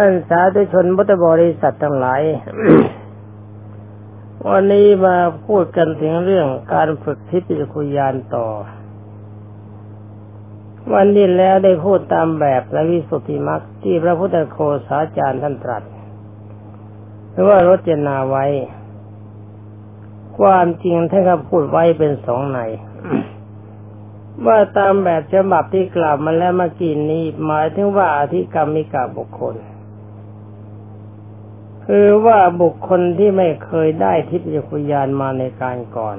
ท่านสาธุชนพุทธบริษัททั้งหลาย วันนี้มาพูดกันถึงเรื่องการฝึกทิพยคุยานต่อ วันที่แล้วได้พูดตามแบบและวิสุทธิมรรคที่พระพุทธโคสาจารย์ท่านตรัสหรือว่ารจนาไว้ ความจริงท่านก็พูดไว้เป็นสองในว่าตามแบบฉบับที่กล่าวมาแล้วเมื่อกี้นี้ หมายถึงว่าอธิกรรมิกาบุคคล คือว่าบุคคลที่ไม่เคยได้ทิพยคุยานมาในการก่อน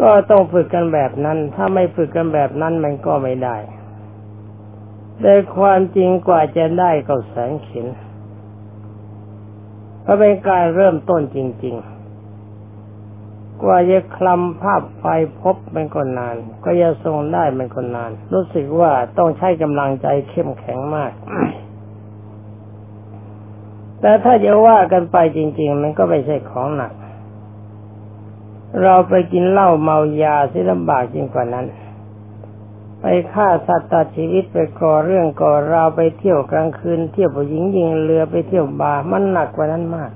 ก็ต้องฝึกกันแบบนั้น ถ้าไม่ฝึกกันแบบนั้นมันก็ไม่ได้แต่ความจริงกว่าจะได้ก็แสงเข็นเพราะเป็นการเริ่มต้นจริง ๆ กว่าจะคลำภาพไฟพบมันก็นาน ก็จะทรงได้มันก็นาน รู้สึกว่าต้องใช้กำลังใจเข้มแข็งมาก แต่ถ้าจะว่ากันไปจริง ๆ มันก็ไม่ใช่ของหนัก เราไปกินเหล้าเมายาสิลำบากจริงกว่านั้น ไปฆ่าสัตว์ตัดชีวิตไปก่อเรื่องก่อราวไปเที่ยวกลางคืน เที่ยวผู้หญิงยิงเรือไปเที่ยวบาร์มันหนักกว่านั้นมาก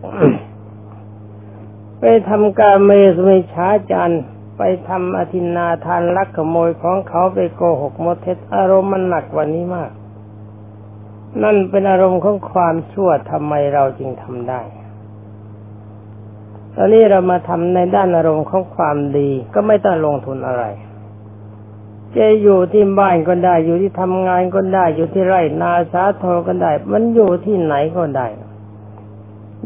ไปทำกาเมสุมิจฉาจารไปทำอธินาทานลักขโมยของเขาไปโกหกมดเท็จอารมณ์มันหนักกว่านี้มาก นั่นเป็นอารมณ์ของความชั่วทำไมเราจึงทำได้ ตอนนี้เรามาทำในด้านอารมณ์ของความดี ก็ไม่ต้องลงทุนอะไร จะอยู่ที่บ้านก็ได้ อยู่ที่ทำงานก็ได้ อยู่ที่ไร่นาสาโทก็ได้ มันอยู่ที่ไหนก็ได้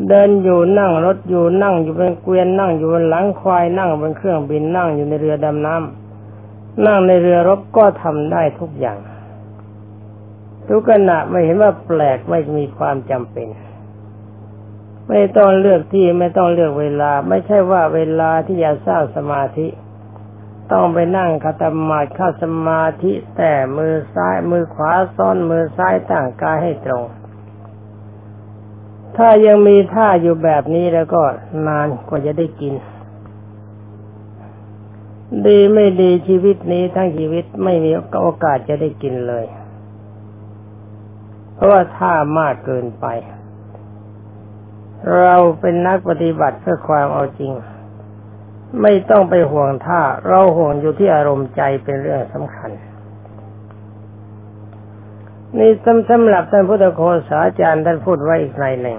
เดินอยู่นั่งรถอยู่นั่งอยู่บนเกวียนนั่งอยู่บนหลังควายนั่งบนเครื่องบินนั่งอยู่ในเรือดำน้ำนั่งในเรือรบก็ทำได้ทุกอย่าง ทุกขณะไม่เห็นว่าแปลกไม่มีความจำเป็น ไม่ต้องเลือกที่ไม่ต้องเลือกเวลา ไม่ใช่ว่าเวลาที่จะสร้างสมาธิ ต้องไปนั่งคาตมาเข้าสมาธิ แต่มือซ้ายมือขวาซ้อนมือซ้ายตั้งกายให้ตรง ถ้ายังมีท่าอยู่แบบนี้แล้วก็นานกว่าจะได้กินดีไม่ดีชีวิตนี้ทั้งชีวิตไม่มีโอกาสจะได้กินเลย เพราะว่าท่ามากเกินไป เราเป็นนักปฏิบัติเพื่อความเอาจริง ไม่ต้องไปห่วงท่า เราห่วงอยู่ที่อารมณ์ใจเป็นเรื่องสำคัญนี่สำหรับท่านพุทธโฆษาจารย์ท่านพูดไว้อีกในหนึ่ง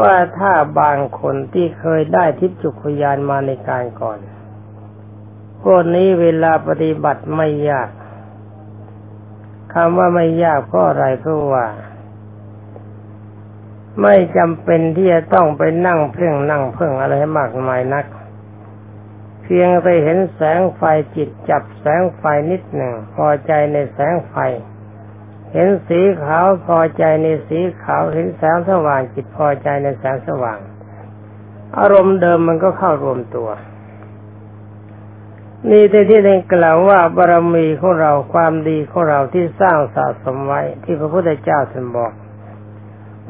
ว่าถ้าบางคนที่เคยได้ทิพจุกยานมาในการก่อนก็นี้เวลาปฏิบัติไม่ยาก คำว่าไม่ยากเพราะอะไรเพราะว่า ไม่จำเป็นที่จะต้องไปนั่งเพ่งนั่งเพ่งอะไรมากมายนัก เพียงไปเห็นแสงไฟจิตจับแสงไฟนิดหนึ่งพอใจในแสงไฟ เห็นสีขาวพอใจในสีขาวเห็นแสงสว่างจิตพอใจในแสงสว่าง อารมณ์เดิมมันก็เข้ารวมตัว นี่ที่ที่ได้กล่าวว่าบารมีของเราความดีของเราที่สร้างสะสมไว้ที่พระพุทธเจ้าท่านบอก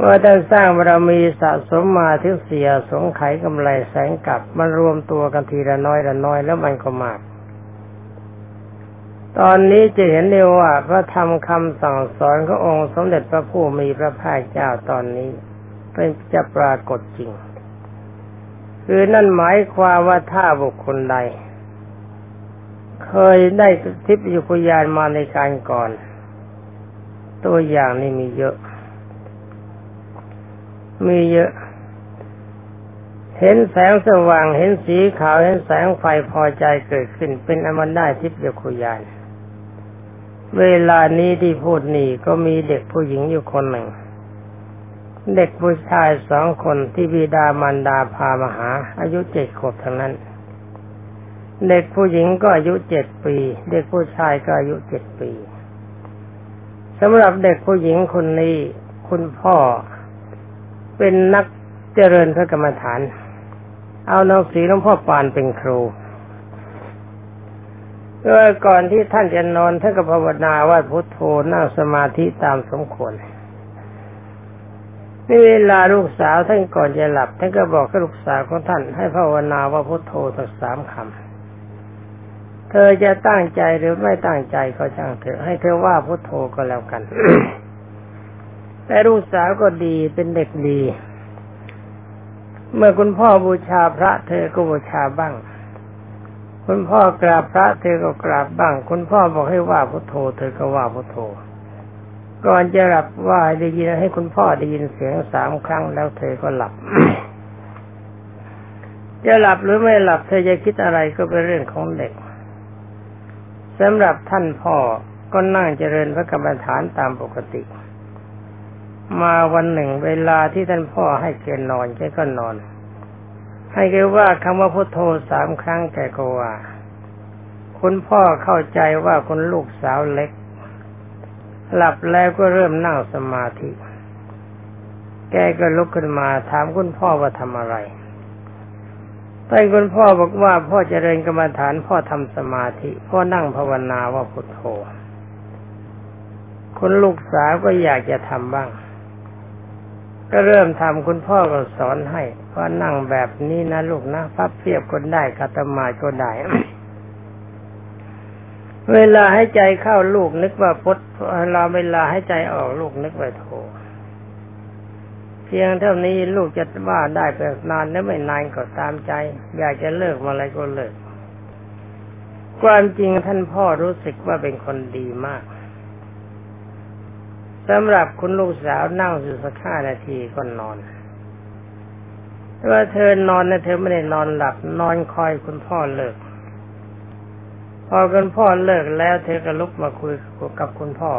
ว่าท่านสร้างบารมีสะสมมาถึงเสียสงไขกำไรแสงกลับมันรวมตัวกันทีละน้อยละน้อยแล้วมันก็มาก ตอนนี้จะเห็นได้ว่าพระธรรมคำสั่งสอนขององค์สมเด็จพระผู้มีพระภาคเจ้าตอนนี้ เป็นจะปรากฏจริง คือนั่นหมายความว่าถ้าบุคคลใด เคยได้ทิพยุคยานมาในการก่อน ตัวอย่างนี่มีเยอะ มีเยอะ เห็นแสงสว่างเห็นสีขาวเห็นแสงไฟพอใจเกิดขึ้น เป็นอมันได้ทิพยุคยาน เวลานี้ที่พูดนี่ก็มีเด็กผู้หญิงอยู่คนหนึ่งเด็กผู้ชายสองคนที่บิดามารดาพามาหา อายุเจ็ดขวบทั้งนั้น เด็กผู้หญิงก็อายุเจ็ดปี เด็กผู้ชายก็อายุเจ็ดปีสำหรับเด็กผู้หญิงคนนี้คุณพ่อเป็นนักเจริญพระกรรมฐาน เอาหนังสือหลวงพ่อปานเป็นครูเมื่อก่อนที่ท่านจะนอนท่านก็ภาวนาว่าพุทโธนั่งสมาธิตามสมควรนี่เวลาลูกสาวท่านก่อนจะหลับท่านก็บอกกับลูกสาวของท่านให้ภาวนาว่าพุทโธสักสามคำ เธอจะตั้งใจหรือไม่ตั้งใจก็ช่างเถอะให้เธอว่าพุทโธก็แล้วกัน แต่ลูกสาวก็ดีเป็นเด็กดี เมื่อคุณพ่อบูชาพระ เธอก็บูชาบ้าง คุณพ่อกราบพระ เธอก็กราบบ้าง คุณพ่อบอกให้ว่าพุทโธ เธอก็ว่าพุทโธ ก่อนจะหลับว่าได้ยินให้คุณพ่อได้ยินเสียงสามครั้งแล้วเธอก็หลับจะหลับหรือไม่หลับเธอจะคิดอะไรก็เป็นเรื่องของเด็ก สำหรับท่านพ่อก็นั่งเจริญพระกรรมฐานตามปกติ มาวันหนึ่งเวลาที่ท่านพ่อให้แกนอนแกก็นอน ให้แกว่าคำว่าพุทโธสามครั้งแกก็ว่า คุณพ่อเข้าใจว่าคุณลูกสาวเล็ก หลับแล้วก็เริ่มนั่งสมาธิ แกก็ลุกขึ้นมาถามคุณพ่อว่าทำอะไร ท่านคุณพ่อบอกว่าพ่อเจริญกรรมฐานพ่อทำสมาธิ พ่อนั่งภาวนาว่าพุทโธคุณลูกสาวก็อยากจะทำบ้าง ก็เริ่มทำคุณพ่อก็สอนให้ว่านั่งแบบนี้นะลูกนะพับเพียบคนได้คาตมาก็ได้เวลาให้ใจเข้าลูกนึกว่าพดเวลาเวลาให้ใจออกลูกนึกว่าโทเพียงเท่านี้ลูกจะว่าได้ไปนานแล้วไม่นานก็ตามใจ อยากจะเลิกมาอะไรก็เลิก ความจริงท่านพ่อรู้สึกว่าเป็นคนดีมากสำหรับคุณลูกสาวนั่งอยู่สักห้านาทีก็นอนแต่ว่าเธอนอนนะเธอไม่ได้นอนหลับนอนคอยคุณพ่อเลิก พอคุณพ่อเลิกแล้ว เธอก็ลุกมาคุยกับคุณพ่อ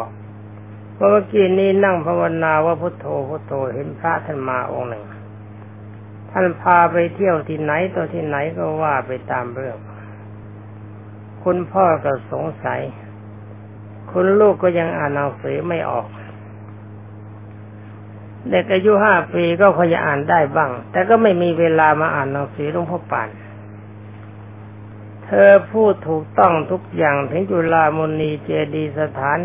เมื่อกี้นี้นั่งภาวนาว่าพุทโธพุทโธเห็นพระท่านมาองค์หนึ่ง ท่านพาไปเที่ยวที่ไหนตัวที่ไหนก็ว่าไปตามเรื่อง คุณพ่อก็สงสัย คุณลูกก็ยังอ่านหนังสือไม่ออกเด็กอายุห้าปีก็พอจะอ่านได้บ้าง แต่ก็ไม่มีเวลามาอ่านหนังสือหลวงพ่อปาน เธอพูดถูกต้องทุกอย่างถึงจุฬามุนีเจดีสถาน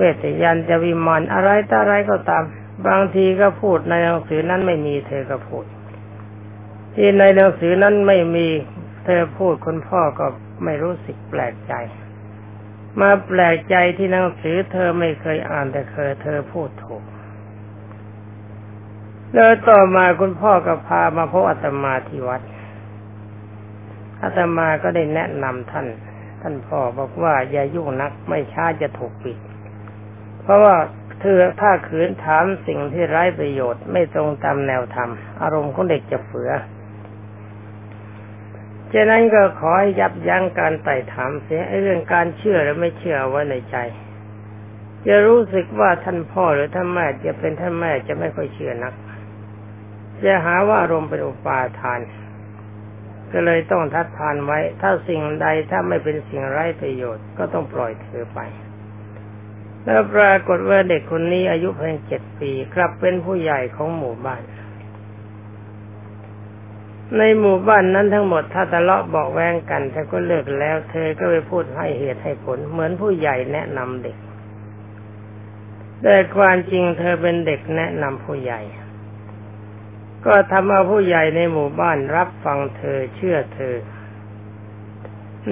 เวทยันจะวิมานอะไรต่ออะไรก็ตาม บางทีก็พูดในหนังสือนั้นไม่มีเธอก็พูด ที่ในหนังสือนั้นไม่มีเธอพูดคุณพ่อก็ไม่รู้สึกแปลกใจ มาแปลกใจที่หนังสือเธอไม่เคยอ่านแต่เคยเธอพูดถูกแล้วต่อมาคุณพ่อก็พามาพบอาตมาที่วัดอาตมาก็ได้แนะนำท่าน ท่านพ่อบอกว่าอย่ายุ่งนักไม่ช้าจะถูกปิด ราะว่าเธอถ้าขืนถามสิ่งที่ไร้ประโยชน์ไม่ตรงตามแนวธรรม อารมณ์ของเด็กจะเฟือฉะนั้นก็ขอให้ยับยั้งการไต่ถามเสียเรื่องการเชื่อหรือไม่เชื่อไว้ในใจ จะรู้สึกว่าท่านพ่อหรือท่านแม่จะเป็นท่านแม่จะไม่ค่อยเชื่อนัก จะหาว่าอารมณ์เป็นอุปาทาน ก็เลยต้องทัดทานไว้ ถ้าสิ่งใดถ้าไม่เป็นสิ่งไร้ประโยชน์ก็ต้องปล่อยเธอไป แล้วปรากฏว่าเด็กคนนี้อายุเพียงเจ็ดปีกลับเป็นผู้ใหญ่ของหมู่บ้าน ในหมู่บ้านนั้นทั้งหมดถ้าทะเลาะบอกแวงกันเธอก็เลิกแล้ว เธอก็ไปพูดให้เหตุให้ผล เหมือนผู้ใหญ่แนะนำเด็ก แต่ความจริงเธอเป็นเด็กแนะนำผู้ใหญ่ ก็ทำเอาผู้ใหญ่ในหมู่บ้านรับฟังเธอเชื่อเธอ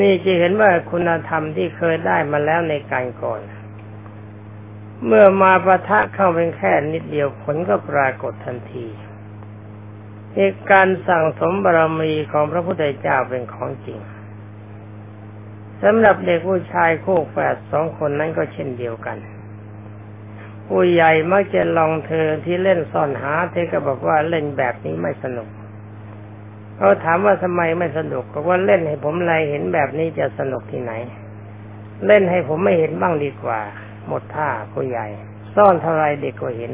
นี่จะเห็นว่าคุณธรรมที่เคยได้มาแล้วในการก่อน เมื่อมาประทะเข้าเป็นแค่นิดเดียวผลก็ปรากฏทันทีเหตุการสั่งสมบารมีของพระพุทธเจ้าเป็นของจริงสำหรับเด็กผู้ชายคู่แฝดสองคนนั้นก็เช่นเดียวกัน ผู้ใหญ่มักจะลองเธอที่เล่นซ่อนหาเธอก็บอกว่าเล่นแบบนี้ไม่สนุกเขาถามว่าทำไมไม่สนุกบอกว่าเล่นให้ผมไรเห็นแบบนี้จะสนุกที่ไหน เล่นให้ผมไม่เห็นบ้างดีกว่า หมดท่าผู้ใหญ่ ซ่อนเท่าไรเด็กก็เห็น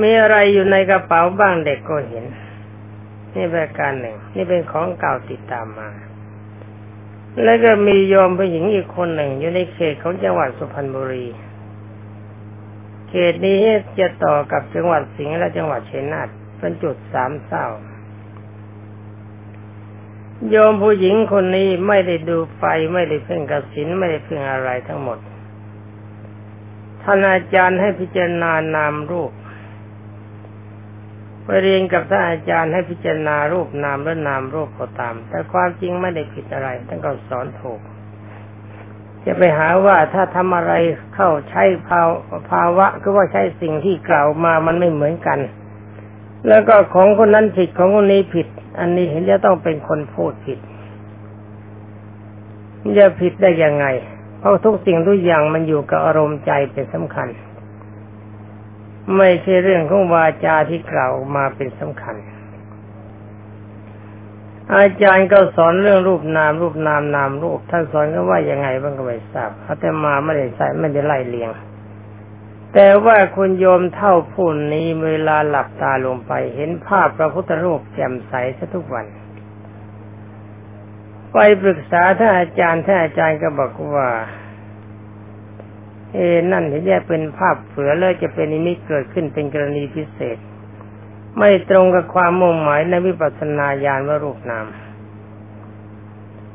มีอะไรอยู่ในกระเป๋าบ้างเด็กก็เห็น นี่เป็นการหนึ่ง นี่เป็นของเก่าติดตามมา แล้วก็มีโยมผู้หญิงอีกคนหนึ่ง อยู่ในเขตของจังหวัดสุพรรณบุรี เขตนี้จะต่อกับจังหวัดสิงห์และจังหวัดเชัยงนาทเป็นจุดสามเศร้า โยมผู้หญิงคนนี้ไม่ได้ดูไฟไม่ได้เพ่งกสินไม่ได้เพ่งอะไรทั้งหมดท่านอาจารย์ให้พิจารณานามรูปไปเรียนกับท่านอาจารย์ให้พิจารณารูปนามและนามรูปก็ตาม แต่ความจริงไม่ได้ผิดอะไรท่านก็สอนถูก จะไปหาว่าถ้าทำอะไรเข้าใช้ภาวภาวะก็ว่าใช้สิ่งที่กล่าวมามันไม่เหมือนกัน แล้วก็ของคนนั้นผิดของคนนี้ผิด อันนี้เห็นจะต้องเป็นคนพูดผิดจะผิดได้ยังไง เพราะทุกสิ่งทุกอย่างมันอยู่กับอารมณ์ใจเป็นสำคัญ ไม่ใช่เรื่องของวาจาที่กล่าวมาเป็นสำคัญ อาจารย์ก็สอนเรื่องรูปนาม รูปนามนามรูปท่านสอนก็ว่ายังไงบ้างก็ไม่ทราบอาตมาไม่ได้ใส่ไม่ได้ไล่เลียง แต่ว่าคุณโยมเท่าผู้นี้เวลาหลับตาลงไปเห็นภาพพระพุทธรูปแจ่มใสซะทุกวัน ไปปรึกษาท่านอาจารย์ท่านอาจารย์ก็บอกว่า เอนั่นเห็นแย่เป็นภาพเผือเลยจะเป็นนิมิตเกิดขึ้นเป็นกรณีพิเศษ ไม่ตรงกับความมุ่งหมายในวิปัสสนาญาณว่ารูปนาม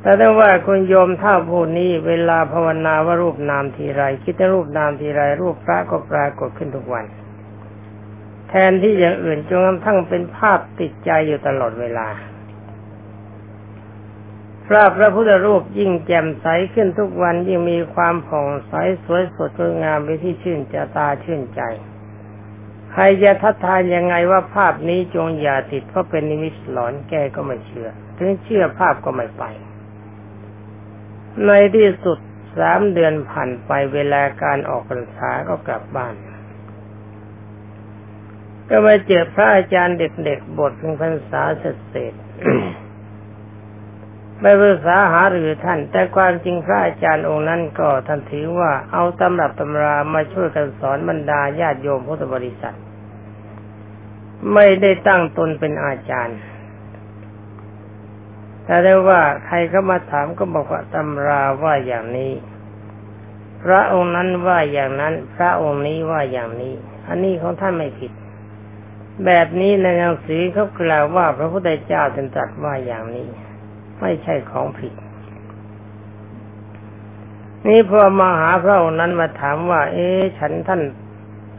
แต่ถ้าว่าคุณโยมท่าผู้นี้เวลาภาวนาว่ารูปนามทีไร คิดถึงรูปนามทีไร รูปพระก็ปรากฏขึ้นทุกวัน แทนที่อย่างอื่นจนกระทั่งเป็นภาพติดใจอยู่ตลอดเวลาพระพระพุทธรูปยิ่งแจ่มใสขึ้นทุกวันยิ่งมีความผ่องใสสวยสดงดงามไปที่ชื่นจะตาชื่นใจ ใครจะทัดทานยังไงว่าภาพนี้จงอย่าติดเพราะเป็นนิมิตหลอนแกก็ไม่เชื่อ ถึงเชื่อภาพก็ไม่ไป ในที่สุดสามเดือนผ่านไปเวลาการออกพรรษาก็กลับบ้าน ก็มาเจอพระอาจารย์เด็กๆบทเพียงพรรษาเสร็จไม่ปรึกษาหาหรือท่าน แต่ความจริงพระอาจารย์องค์นั้นก็ท่านถือว่าเอาตำรับตำรามาช่วยกันสอนบรรดาญาติโยมพุทธบริษัท ไม่ได้ตั้งตนเป็นอาจารย์ แต่ได้ว่าใครเข้ามาถามก็บอกว่าตำราว่าอย่างนี้ พระองค์นั้นว่าอย่างนั้น พระองค์นี้ว่าอย่างนี้ อันนี้ของท่านไม่ผิด แบบนี้ในหนังสือเขากล่าวว่า พระพุทธเจ้าท่านตรัสว่าอย่างนี้ ไม่ใช่ของผิด นี่พอมาหาพระองค์นั้นมาถามว่า เอ๊ฉันท่าน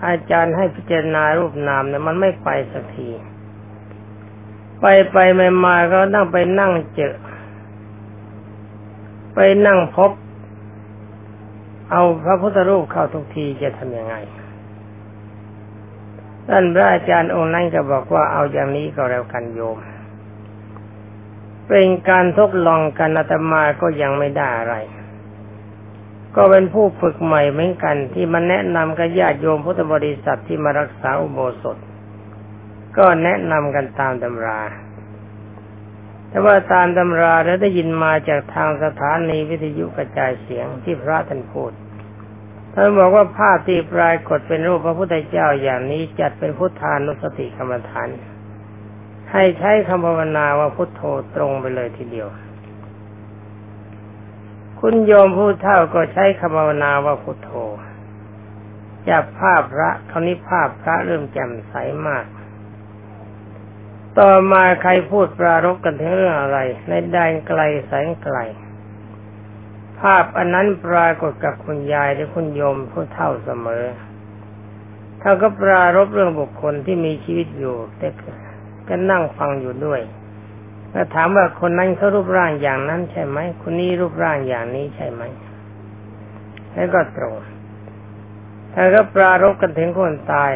อาจารย์ให้พิจารณารูปนามเนี่ยมันไม่ไปสักที ไปไปไม่มาก็นั่งไปนั่งเจอ ไปนั่งพบ เอาพระพุทธรูปเข้าทุกทีจะทำยังไงท่านพระอาจารย์องค์นั้นก็บอกว่าเอาอย่างนี้ก็แล้วกันโยม เป็นการทดลองกันอาตมาก็ยังไม่ได้อะไร ก็เป็นผู้ฝึกใหม่เหมือนกันที่มาแนะนำกับญาติโยมพุทธบริษัทที่มารักษาอุโบสถ ก็แนะนำกันตามตำรา แต่ว่าตามตำราแล้วได้ยินมาจากทางสถานีวิทยุกระจายเสียงที่พระท่านพูดท่านบอกว่าภาพที่ปรากฏเป็นรูปพระพุทธเจ้าอย่างนี้จัดเป็นพุทธานุสติกรรมฐาน ให้ใช้คำภาวนาว่าพุทโธตรงไปเลยทีเดียว คุณโยมผู้เท่าก็ใช้คำภาวนาว่าพุทโธจับภาพพระคราวนี้ภาพพระเริ่มแจ่มใสมาก ต่อมาใครพูดปรารบกันถึงเรื่องอะไร ในแดนไกลแสงไกล ภาพอันนั้นปรากฏกับคุณยายหรือคุณโยมผู้เท่าเสมอเขาก็ปรารบเรื่องบุคคลที่มีชีวิตอยู่แต่ก็นั่งฟังอยู่ด้วยแล้วถามว่าคนนั้นเขารูปร่างอย่างนั้นใช่ไหมคนนี้รูปร่างอย่างนี้ใช่ไหมแล้วก็ตรงถ้าก็ปรารบกันถึงคนตาย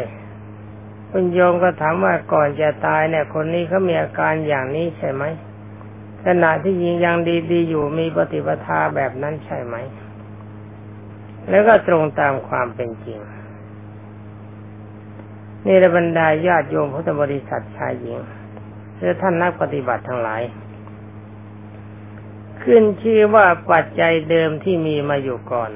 คุณโยมก็ถามว่าก่อนจะตายเนี่ย คนนี้เขามีอาการอย่างนี้ใช่ไหมขณะที่ยิงยังดีๆอยู่มีปฏิปทาแบบนั้นใช่ไหม แล้วก็ตรงตามความเป็นจริง นี่ระบรรดาญาติโยมพุทธบริษัทชายหญิงหรือท่านนักปฏิบัติทั้งหลาย ขึ้นชื่อว่าปัจจัยเดิมที่มีมาอยู่ก่อน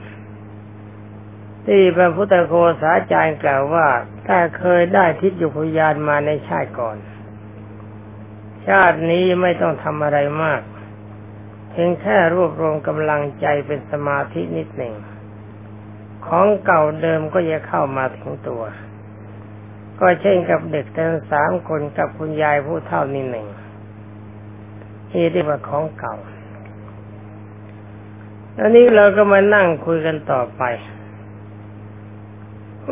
ที่พระพุทธโคสาจารย์กล่าวว่า ถ้าเคยได้ทิฏยุพยานมาในชาติก่อน ชาตินี้ไม่ต้องทำอะไรมาก เพียงแค่รวบรวมกำลังใจเป็นสมาธินิดหนึ่ง ของเก่าเดิมก็จะเข้ามาถึงตัว ก็เช่นกับเด็กทั้งสามคนกับคุณยายผู้เท่านี้หนึ่งที่เรียกว่าของเก่าอันนี้เราก็มานั่งคุยกันต่อไป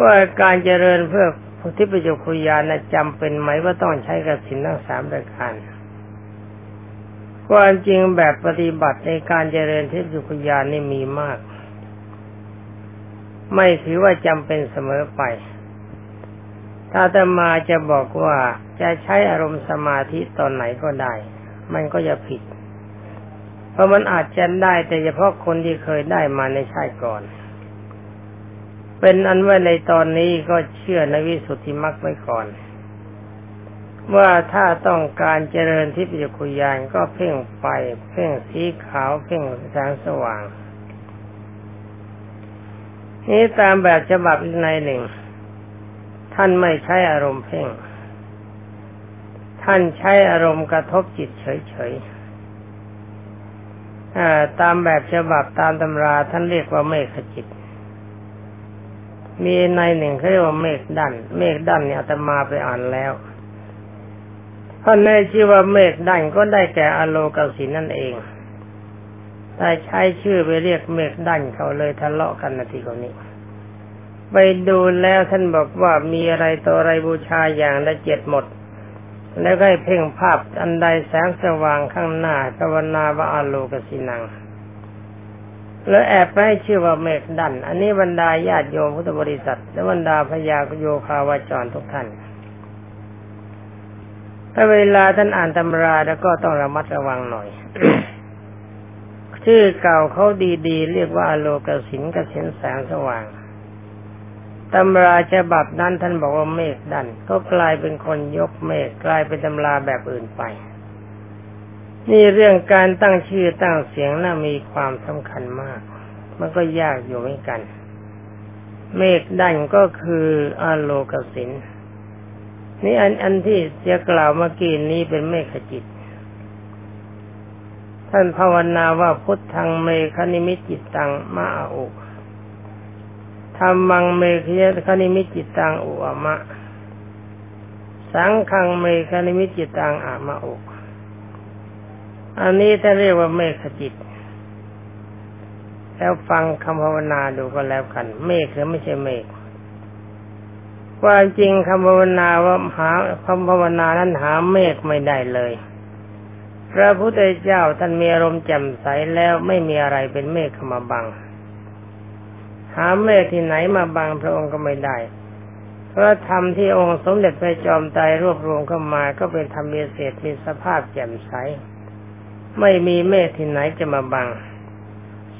ว่าการเจริญเพื่อพุทธิปัจจุคุยานะจำเป็นไหมว่าต้องใช้กับสินทั้งสามประการความจริงแบบปฏิบัติในการเจริญเทพยุคุยานนี่มีมาก ไม่ถือว่าจำเป็นเสมอไป ถ้าแต่มาจะบอกว่าจะใช้อารมณ์สมาธิตอนไหนก็ได้ มันก็จะผิด เพราะมันอาจจะได้แต่เฉพาะคนที่เคยได้มาในชาติก่อน เป็นอันว่าในตอนนี้ก็เชื่อในวิสุทธิมรรคไว้ก่อน ว่าถ้าต้องการเจริญทิพยคุยานก็เพ่งไฟเพ่งสีขาว เพ่งแสงสว่าง นี้ตามแบบฉบับในหนึ่ง ท่านไม่ใช้อารมณ์เพ่ง ท่านใช้อารมณ์กระทบจิตเฉยๆตามแบบฉบับตามตำราท่านเรียกว่าเมฆจิต มีในหนึ่งเขาเรียกว่าเมฆดันเมฆดันเนี่ยอาตมาไปอ่านแล้วท่านในชื่อว่าเมฆดันก็ได้แก่อโลกสินนั่นเองแต่ใช้ชื่อไปเรียกเมฆดันเขาเลยทะเลาะกันนาทีคนนี้ ไปดูแล้วท่านบอกว่ามีอะไรตัวอะไรบูชาอย่างละเจ็ดหมด แล้วก็ให้เพ่งภาพอันใดแสงสว่างข้างหน้าภาวนาว่าอโลกสินัง แล้วแอบไปให้ชื่อว่าเมฆดัน อันนี้บรรดาญาติโยมพุทธบริษัท และบรรดาพญาโยคาวาจรทุกท่าน ถ้าเวลาท่านอ่านตำราแล้วก็ต้องระมัดระวังหน่อย ชื่อเก่าเขาดีๆ เรียกว่าโลกสินกสินแสงสว่างตำราฉบับนั้นท่านบอกว่าเมฆดัน ก็กลายเป็นคนยกเมฆกลายเป็นตำราแบบอื่นไป นี่เรื่องการตั้งชื่อตั้งเสียงน่ามีความสำคัญมาก มันก็ยากอยู่เหมือนกัน เมฆดันก็คืออโลกสินนี่อันอันที่เสียกล่าวเมื่อกี้นี้เป็นเมฆจิต ท่านภาวนาว่าพุทธังเมฆนิมิจิตตังมาอุธรรมังเมฆยคนิมิจิตตังอุอมะ สังขังเมฆนิมิจิตตังอามาอุ อันนี้ถ้าเรียกว่าเมฆจิต แล้วฟังคำภาวนาดูก็แล้วกัน เมฆหรือไม่ใช่เมฆความจริงคำภาวนาว่าหาคำภาวนานั้นหาเมฆไม่ได้เลย พระพุทธเจ้าท่านมีอารมณ์แจ่มใสแล้วไม่มีอะไรเป็นเมฆมาบัง หาเมฆที่ไหนมาบังพระองค์ก็ไม่ได้เพราะธรรมที่องค์สมเด็จพระจอมไตรรวบรวมเข้ามาก็เป็นธรรมเบเศษมีสภาพแจ่มใส ไม่มีเมฆที่ไหนจะมาบัง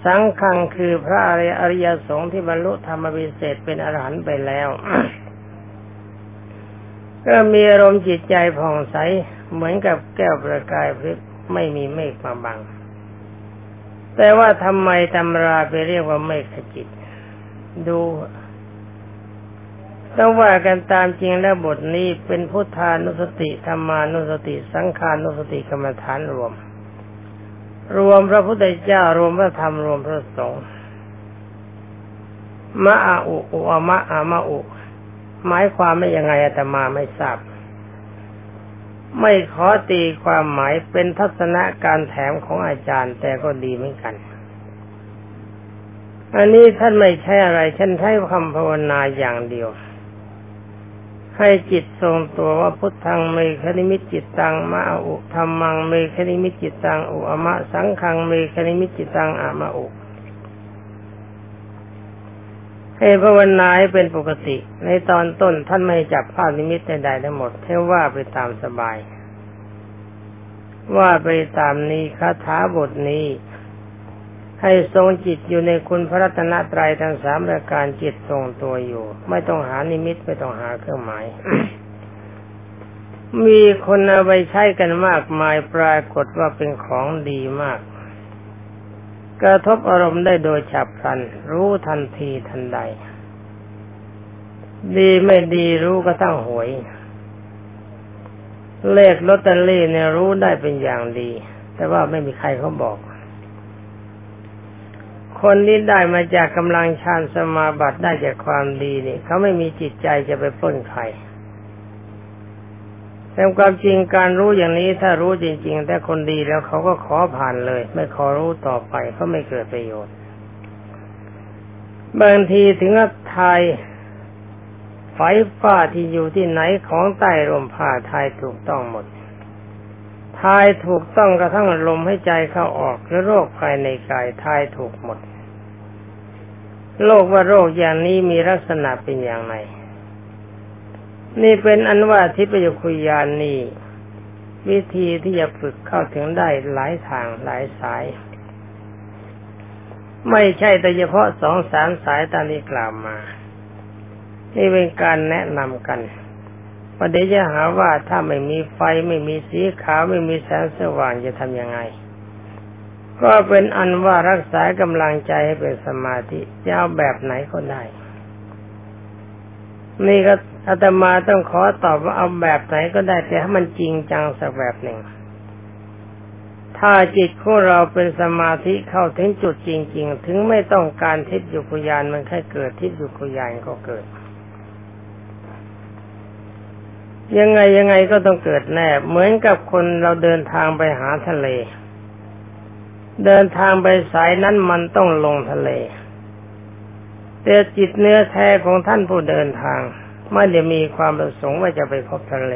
สังฆังคือพระอริยสงฆ์ที่บรรลุธรรมวิเศษเป็นอรหันต์ไปแล้วก็มีอารมณ์จิตใจผ่องใสเหมือนกับแก้วประกายพริบไม่มีเมฆมาบัง แต่ว่าทำไมตำราไปเรียกว่าเมฆขจิต ดูต้องว่ากันตามจริงแล้วบทนี้เป็นพุทธานุสติธรรมานุสติ สังขานุสติกรรมฐานรวม รวมพระพุทธเจ้ารวมพระธรรมรวมพระสงฆ์มะอาอุอุอมะอามะอุ หมายความไม่ยังไงอาตมาไม่ทราบ ไม่ขอตีความหมายเป็นทัศนะการแถมของอาจารย์ แต่ก็ดีเหมือนกัน อันนี้ท่านไม่ใช้อะไร ท่านใช้คำภาวนาอย่างเดียว ให้จิตทรงตัวว่าพุทธังเมฆนิมิตจิตตังมะอะอุธัมมังเมฆนิมิตจิตตังอุอะมะสังฆังเมฆนิมิตจิตตังอะมะอุให้ภาวนาให้เป็นปกติ ในตอนต้นท่านไม่จับภาพนิมิตใดๆทั้งหมดเทว่าไปตามสบาย ว่าไปตามนี้คาถาบทนี้ ให้ทรงจิตอยู่ในคุณพระรัตนตรัยทั้งสามประการจิตทรงตัวอยู่ ไม่ต้องหานิมิตไม่ต้องหาเครื่องหมาย มีคนเอาไปใช้กันมากมายปรากฏว่าเป็นของดีมาก กระทบอารมณ์ได้โดยฉับพลัน รู้ทันทีทันใด ดีไม่ดีรู้ก็ตั้งหวย เลขลอตเตอรี่เนี่ยรู้ได้เป็นอย่างดี แต่ว่าไม่มีใครเขาบอก คนนี้ได้มาจากกำลังฌานสมาบัติได้จากความดีนี่เขาไม่มีจิตใจจะไปป้นใครแต่ความจริงการรู้อย่างนี้ถ้ารู้จริง ๆ แต่คนดีแล้วเขาก็ขอผ่านเลย ไม่ขอรู้ต่อไปเขาไม่เกิดประโยชน์ บางทีถึงกับทายไฟฟ้าที่อยู่ที่ไหนของใต้ลมผ่าทายถูกต้องหมด ทายถูกต้องกระทั่งลมให้ใจเข้าออกและโรคภายในกายทายถูกหมดโลกว่าโรคอย่างนี้มีลักษณะเป็นอย่างไร นี่เป็นอันว่าทิพยคุยานนี่วิธีที่จะฝึกเข้าถึงได้หลายทางหลายสาย ไม่ใช่แต่เฉพาะสองสามสายตามที่กล่าวมา นี่เป็นการแนะนำกัน ประเดี๋ยวจะหาว่าถ้าไม่มีไฟไม่มีสีขาวไม่มีแสงสว่างจะทำยังไง ก็เป็นอันว่ารักษากำลังใจให้เป็นสมาธิจะเอาแบบไหนก็ได้ นี่ก็อาตมาต้องขอตอบว่าเอาแบบไหนก็ได้แต่ให้มันจริงจังสักแบบหนึ่ง ถ้าจิตของเราเป็นสมาธิเข้าถึงจุดจริง ๆ ถึงไม่ต้องการทิพยุคุยานมันแค่เกิดทิพยุคุยานก็เกิด ยังไงยังไงก็ต้องเกิดแน่เหมือนกับคนเราเดินทางไปหาทะเล เดินทางไปสายนั้นมันต้องลงทะเลแต่จิตเนื้อแท้ของท่านผู้เดินทาง ไม่ได้มีความประสงค์ว่าจะไปพบทะเล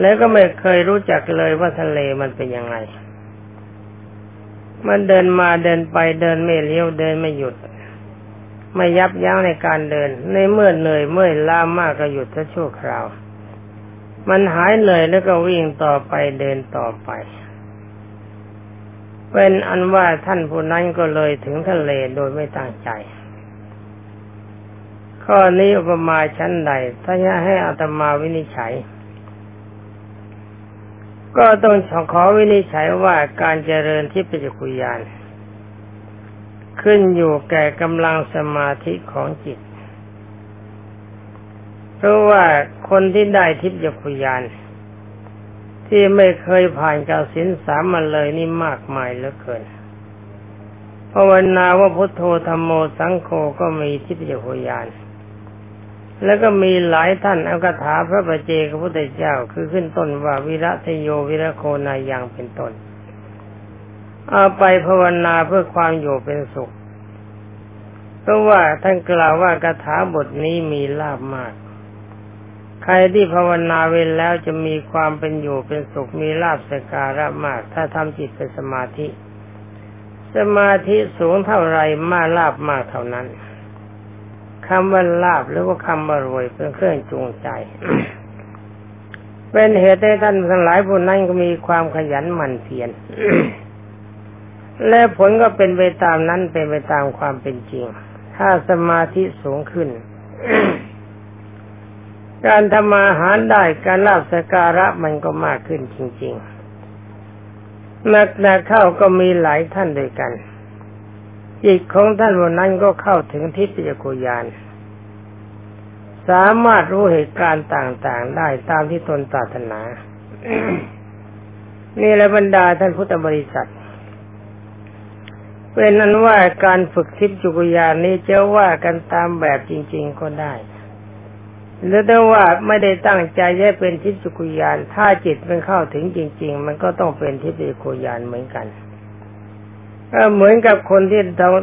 แล้วก็ไม่เคยรู้จักเลยว่าทะเลมันเป็นยังไง มันเดินมาเดินไปเดินไม่เลี้ยวเดินไม่หยุด ไม่ยับยั้งในการเดิน ในเมื่อเหนื่อยเมื่อยล้ามากก็หยุดชั่วคราว มันหายเหนื่อยแล้วก็วิ่งต่อไปเดินต่อไป เป็นอันว่าท่านผู้นั้นก็เลยถึงทะเลโดยไม่ตั้งใจ ข้อนี้อุปมาชั้นใด ถ้าจะให้อัตมาวินิจฉัย ก็ต้องขอวินิจฉัยว่าการเจริญที่ปัจจุคุยาน ขึ้นอยู่แก่กำลังสมาธิของจิต เพราะว่าคนที่ได้ทิพยคุยาน ที่ไม่เคยผ่านกาสินสามมาเลยนี่มากมายเหลือเกินภาวนาว่าพุทโธธรรมโมสังโฆก็มีทิพยคุยาน แล้วก็มีหลายท่านเอาคาถาพระปเจกพุทธเจ้าคือขึ้นต้นว่าวิระทโยวิระโคนายังเป็นต้นเอาไปภาวนาเพื่อความอยู่เป็นสุข เพราะว่าท่านกล่าวว่าคาถาบทนี้มีลาบมาก ใครที่ภาวนาเว้นแล้วจะมีความเป็นอยู่เป็นสุขมีลาบสการะมาก ถ้าทำจิตเป็นสมาธิ สมาธิสูงเท่าไรมาลาบมากเท่านั้นคำว่าลาบหรือว่าคำว่ารวยเป็นเครื่องจูงใจ เป็นเหตุให้ท่านทั้งหลายผู้นั้นก็มีความขยันหมั่นเพียรและผลก็เป็นไปตามนั้นเป็นไปตามความเป็นจริง ถ้าสมาธิสูงขึ้น การทำมาหารได้การลาบสการะมันก็มากขึ้นจริงๆนักนาเข้าก็มีหลายท่านด้วยกัน จิตของท่านวันนั้นก็เข้าถึงทิพยกุยาน สามารถรู้เหตุการณ์ต่างๆได้ตามที่ตนปรารถนา นี่แหละบรรดาท่านพุทธบริษัทเป็นนั้นว่าการฝึกทิพยกุยานนี้จะว่ากันตามแบบจริง ๆก็ได้ หรือแต่ว่าไม่ได้ตั้งใจจะเป็นทิพย์กุยาน ถ้าจิตมันเข้าถึงจริง ๆ มันก็ต้องเป็นทิพย์กุยานเหมือนกันก็เหมือนกับคนที่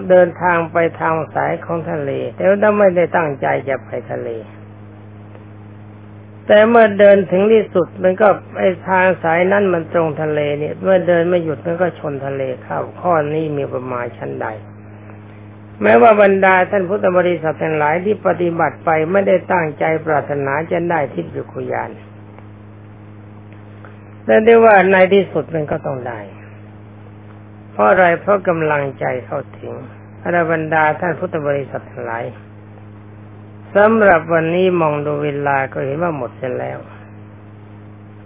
เดินทางไปทางสายของทะเล แต่ว่าไม่ได้ตั้งใจจะไปทะเล แต่เมื่อเดินถึงที่สุดมันก็ไอทางสายนั้นมันตรงทะเลเนี่ย เมื่อเดินไม่หยุดมันก็ชนทะเลเข้าข้อนี้มีประมาณชั้นใด แม้ว่าบรรดาท่านพุทธบริษัททั้งหลายที่ปฏิบัติไปไม่ได้ตั้งใจปรารถนาจะได้ทิพย์คุยานแต่ได้ว่าในที่สุดมันก็ต้องได้ เพราะอะไรเพราะกำลังใจเข้าถึงพระบรรดาท่านพุทธบริษัททั้งหลายสำหรับวันนี้มองดูเวลาก็เห็นว่าหมดเสร็จแล้ว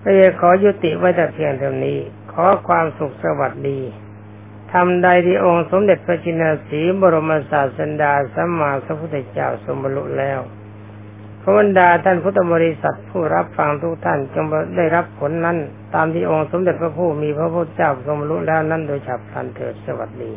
ก็จะขอยุติไว้แต่เพียงเท่านี้ ขอความสุขสวัสดี ทำใดที่องค์สมเด็จพระจินสีบรมศาสดาสัมมาสัพพุทธเจ้าสมบรรลุแล้วพระบรรดาท่านพุทธบริษัทผู้รับฟังทุกท่านจงได้รับผลนั้น ตามที่องค์สมเด็จพระผู้มีพระพุทธเจ้าสมบรรลุแล้วนั้นโดยฉับพลันเถิดสวัสดี